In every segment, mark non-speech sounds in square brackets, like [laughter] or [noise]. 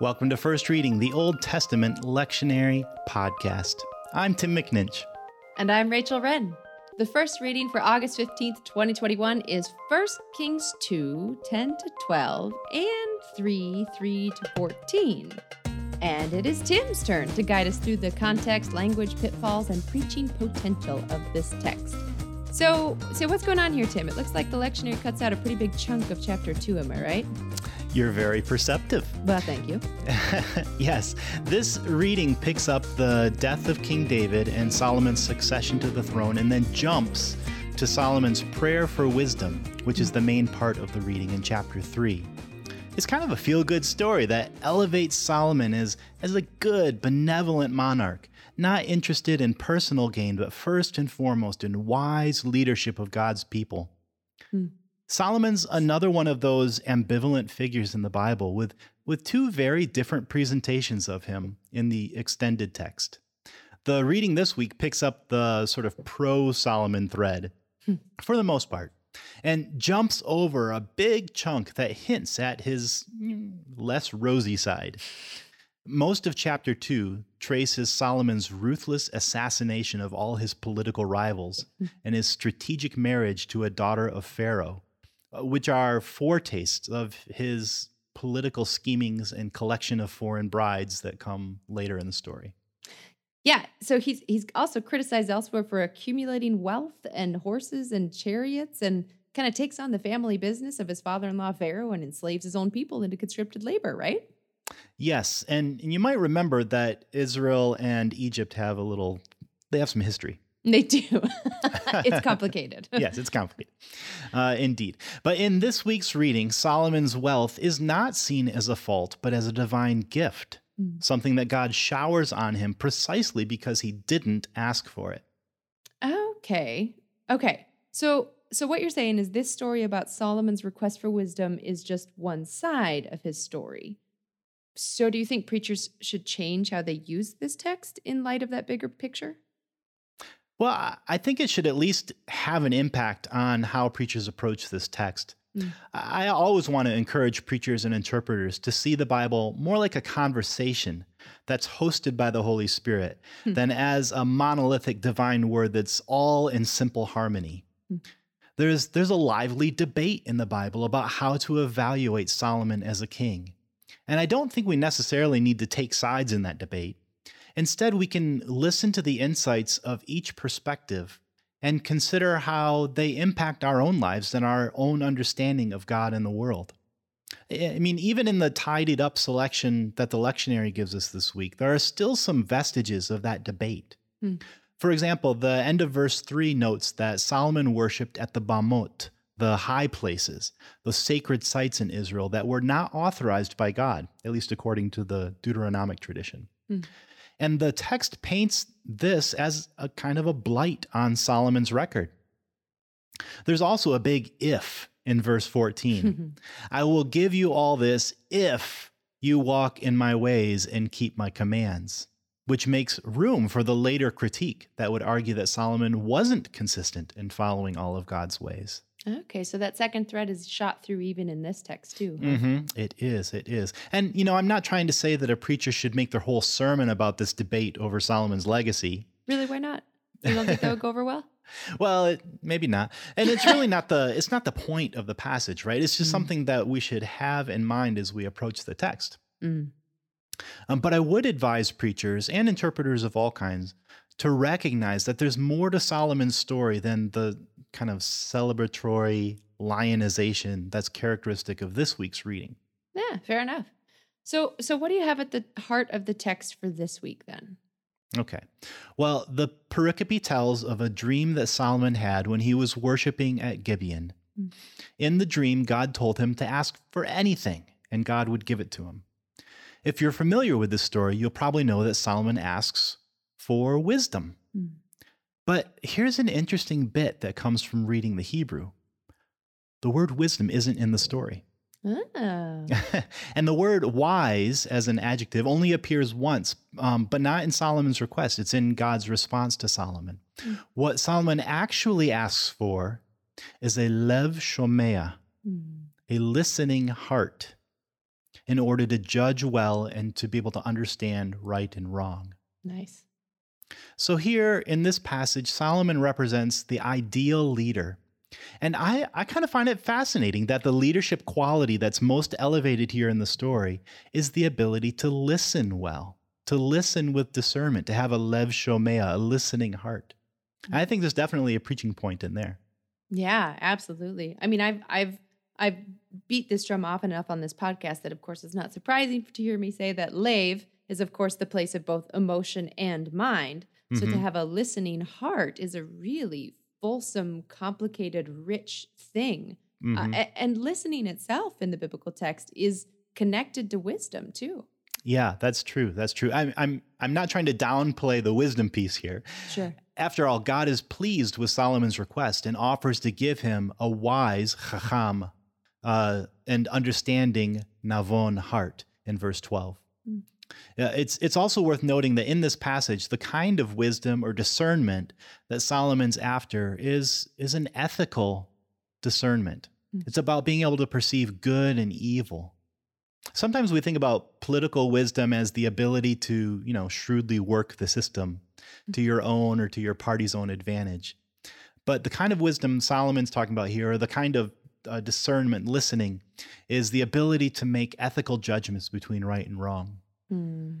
Welcome to First Reading, the Old Testament lectionary podcast. I'm Tim McNinch. And I'm Rachel Wren. The first reading for August 15th, 2021 is 1 Kings 2 10 to 12 and 3 3 to 14. And it is Tim's turn to guide us through the context, language, pitfalls, and preaching potential of this text. So, so what's going on here, Tim? It looks like the lectionary cuts out a pretty big chunk of chapter 2, am I right? You're very perceptive. Well, thank you. [laughs] yes, this reading picks up the death of King David and Solomon's succession to the throne and then jumps to Solomon's prayer for wisdom, which is the main part of the reading in chapter 3. It's kind of a feel good story that elevates Solomon as, as a good, benevolent monarch, not interested in personal gain, but first and foremost in wise leadership of God's people. Hmm. Solomon's another one of those ambivalent figures in the Bible with, with two very different presentations of him in the extended text. The reading this week picks up the sort of pro Solomon thread hmm. for the most part and jumps over a big chunk that hints at his mm, less rosy side. Most of chapter 2 traces Solomon's ruthless assassination of all his political rivals hmm. and his strategic marriage to a daughter of Pharaoh, Uh, which are foretastes of his political schemings and collection of foreign brides that come later in the story. Yeah, so he's he's also criticized elsewhere for accumulating wealth and horses and chariots and kind of takes on the family business of his father-in-law Pharaoh and enslaves his own people into conscripted labor, right? Yes, and, and you might remember that Israel and Egypt have a little they have some history. They do. [laughs] it's complicated. [laughs] yes, it's complicated. Uh, indeed. But in this week's reading, Solomon's wealth is not seen as a fault, but as a divine gift, mm. something that God showers on him precisely because he didn't ask for it. Okay. Okay. So so what you're saying is this story about Solomon's request for wisdom is just one side of his story. So do you think preachers should change how they use this text in light of that bigger picture? Well, I think it should at least have an impact on how preachers approach this text. Mm. I always want to encourage preachers and interpreters to see the Bible more like a conversation that's hosted by the Holy Spirit mm. than as a monolithic divine word that's all in simple harmony. Mm. There's, there's a lively debate in the Bible about how to evaluate Solomon as a king. And I don't think we necessarily need to take sides in that debate. Instead, we can listen to the insights of each perspective and consider how they impact our own lives and our own understanding of God and the world. I mean, even in the tidied up selection that the lectionary gives us this week, there are still some vestiges of that debate. Hmm. For example, the end of verse 3 notes that Solomon worshiped at the Bamot, the high places, those sacred sites in Israel that were not authorized by God, at least according to the Deuteronomic tradition. Hmm. And the text paints this as a kind of a blight on Solomon's record. There's also a big if in verse 14. [laughs] I will give you all this if you walk in my ways and keep my commands, which makes room for the later critique that would argue that Solomon wasn't consistent in following all of God's ways. Okay, so that second thread is shot through even in this text too. Mm-hmm. It is, it is. And, you know, I'm not trying to say that a preacher should make their whole sermon about this debate over Solomon's legacy. Really, why not? You don't think that would go over well? [laughs] well, it, maybe not. And it's really not the it's not the point of the passage, right? It's just mm. something that we should have in mind as we approach the text. Mm. Um, but I would advise preachers and interpreters of all kinds to recognize that there's more to Solomon's story than the kind of celebratory lionization that's characteristic of this week's reading. Yeah, fair enough. So, so what do you have at the heart of the text for this week then? Okay. Well, the pericope tells of a dream that Solomon had when he was worshiping at Gibeon. Mm. In the dream, God told him to ask for anything, and God would give it to him. If you're familiar with this story, you'll probably know that Solomon asks for wisdom. But here's an interesting bit that comes from reading the Hebrew the word wisdom isn't in the story. [laughs] Oh. and the word wise as an adjective only appears once, um, but not in Solomon's request. It's in God's response to Solomon. Mm. What Solomon actually asks for is a lev shomea, mm. a listening heart. in order to judge well and to be able to understand right and wrong. Nice. So, here in this passage, Solomon represents the ideal leader. And I, I kind of find it fascinating that the leadership quality that's most elevated here in the story is the ability to listen well, to listen with discernment, to have a lev shomea, a listening heart. And I think there's definitely a preaching point in there. Yeah, absolutely. I mean, I've I've I've beat this drum often enough on this podcast that of course it's not surprising to hear me say that lev is of course the place of both emotion and mind. So Mhm. to have a listening heart is a really fulsome, complicated, rich thing. Uh, Mhm. a- and listening itself in the biblical text is connected to wisdom too. Yeah, that's true. That's true. I'm, I'm, I'm not trying to downplay the wisdom piece here. Sure. After all, God is pleased with Solomon's request and offers to give him a wise chacham uh, and understanding navon heart in verse 12. Mm. Yeah, it's it's also worth noting that in this passage, the kind of wisdom or discernment that Solomon's after is is an ethical discernment. Mm. It's about being able to perceive good and evil. Sometimes we think about political wisdom as the ability to, you know, shrewdly work the system to your own or to your party's own advantage. But the kind of wisdom Solomon's talking about here, or the kind of uh, discernment, listening, is the ability to make ethical judgments between right and wrong. Hmm.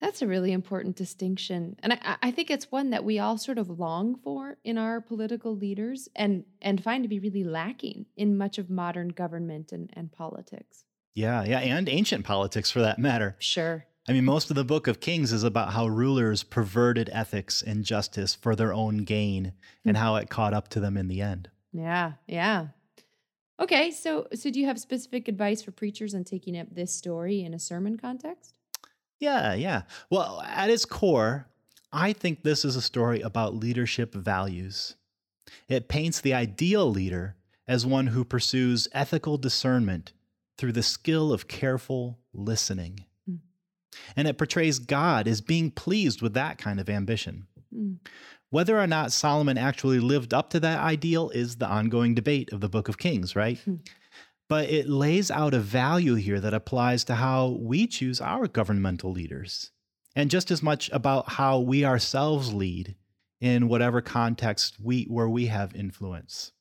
That's a really important distinction, and I, I think it's one that we all sort of long for in our political leaders, and and find to be really lacking in much of modern government and, and politics. Yeah, yeah, and ancient politics for that matter. Sure. I mean, most of the book of Kings is about how rulers perverted ethics and justice for their own gain and how it caught up to them in the end. Yeah. Yeah. Okay. So so do you have specific advice for preachers on taking up this story in a sermon context? Yeah, yeah. Well, at its core, I think this is a story about leadership values. It paints the ideal leader as one who pursues ethical discernment through the skill of careful listening. Mm. And it portrays God as being pleased with that kind of ambition. Mm. Whether or not Solomon actually lived up to that ideal is the ongoing debate of the book of Kings, right? Hmm. But it lays out a value here that applies to how we choose our governmental leaders, and just as much about how we ourselves lead in whatever context we where we have influence.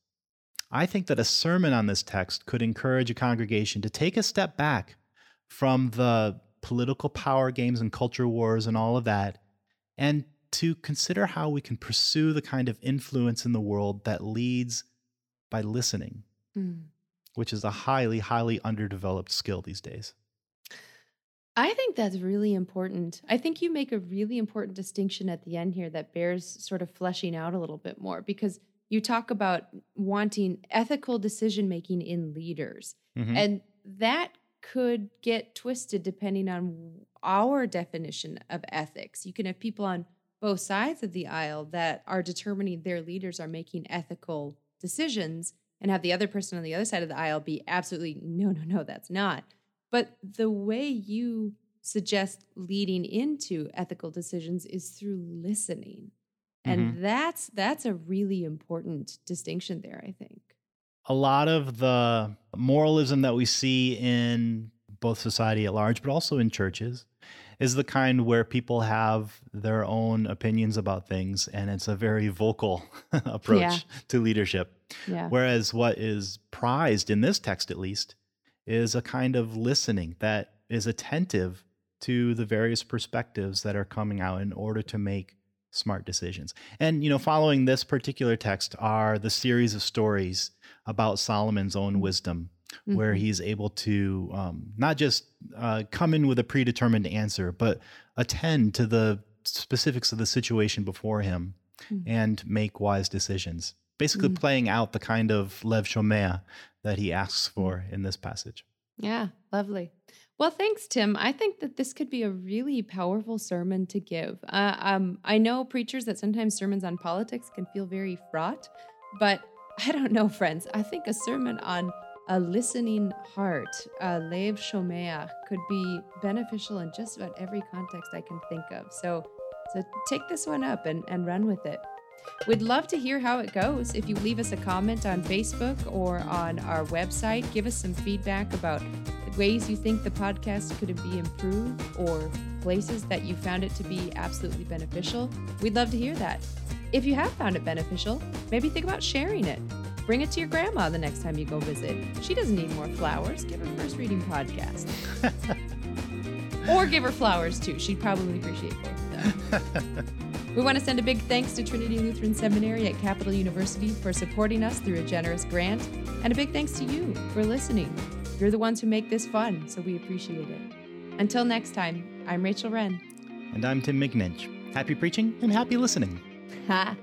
I think that a sermon on this text could encourage a congregation to take a step back from the political power games and culture wars and all of that and to consider how we can pursue the kind of influence in the world that leads by listening, Mm. which is a highly, highly underdeveloped skill these days. I think that's really important. I think you make a really important distinction at the end here that bears sort of fleshing out a little bit more because you talk about wanting ethical decision making in leaders. Mhm. And that could get twisted depending on our definition of ethics. You can have people on both sides of the aisle that are determining their leaders are making ethical decisions and have the other person on the other side of the aisle be absolutely no, no, no, that's not. But the way you suggest leading into ethical decisions is through listening. And mm-hmm. that's that's a really important distinction there, I think. a lot of the moralism that we see in both society at large, but also in churches, is the kind where people have their own opinions about things, and it's a very vocal [laughs] approach Yeah. to leadership. Yeah. Whereas what is prized in this text, at least, is a kind of listening that is attentive to the various perspectives that are coming out in order to make smart decisions. And, you know, following this particular text are the series of stories about Solomon's own mm. wisdom, where Mhm. he's able to um, not just uh, come in with a predetermined answer, but attend to the specifics of the situation before him Mhm. and make wise decisions. Basically, Mm. playing out the kind of lev shomea that he asks for in this passage. Yeah, lovely. Well, thanks, Tim. I think that this could be a really powerful sermon to give. Uh, um, I know preachers that sometimes sermons on politics can feel very fraught, but I don't know, friends. I think a sermon on a listening heart, a lev could be beneficial in just about every context I can think of. So, so take this one up and, and run with it. We'd love to hear how it goes. If you leave us a comment on Facebook or on our website, give us some feedback about ways you think the podcast could be improved or places that you found it to be absolutely beneficial. We'd love to hear that. If you have found it beneficial, maybe think about sharing it. Bring it to your grandma the next time you go visit. She doesn't need more flowers. Give her first reading podcast. [laughs] or give her flowers too. She'd probably appreciate both of them. [laughs] we want to send a big thanks to Trinity Lutheran Seminary at Capital University for supporting us through a generous grant. And a big thanks to you for listening. You're the ones who make this fun, so we appreciate it. Until next time, I'm Rachel Wren. And I'm Tim McNinch. Happy preaching and happy listening. Ha!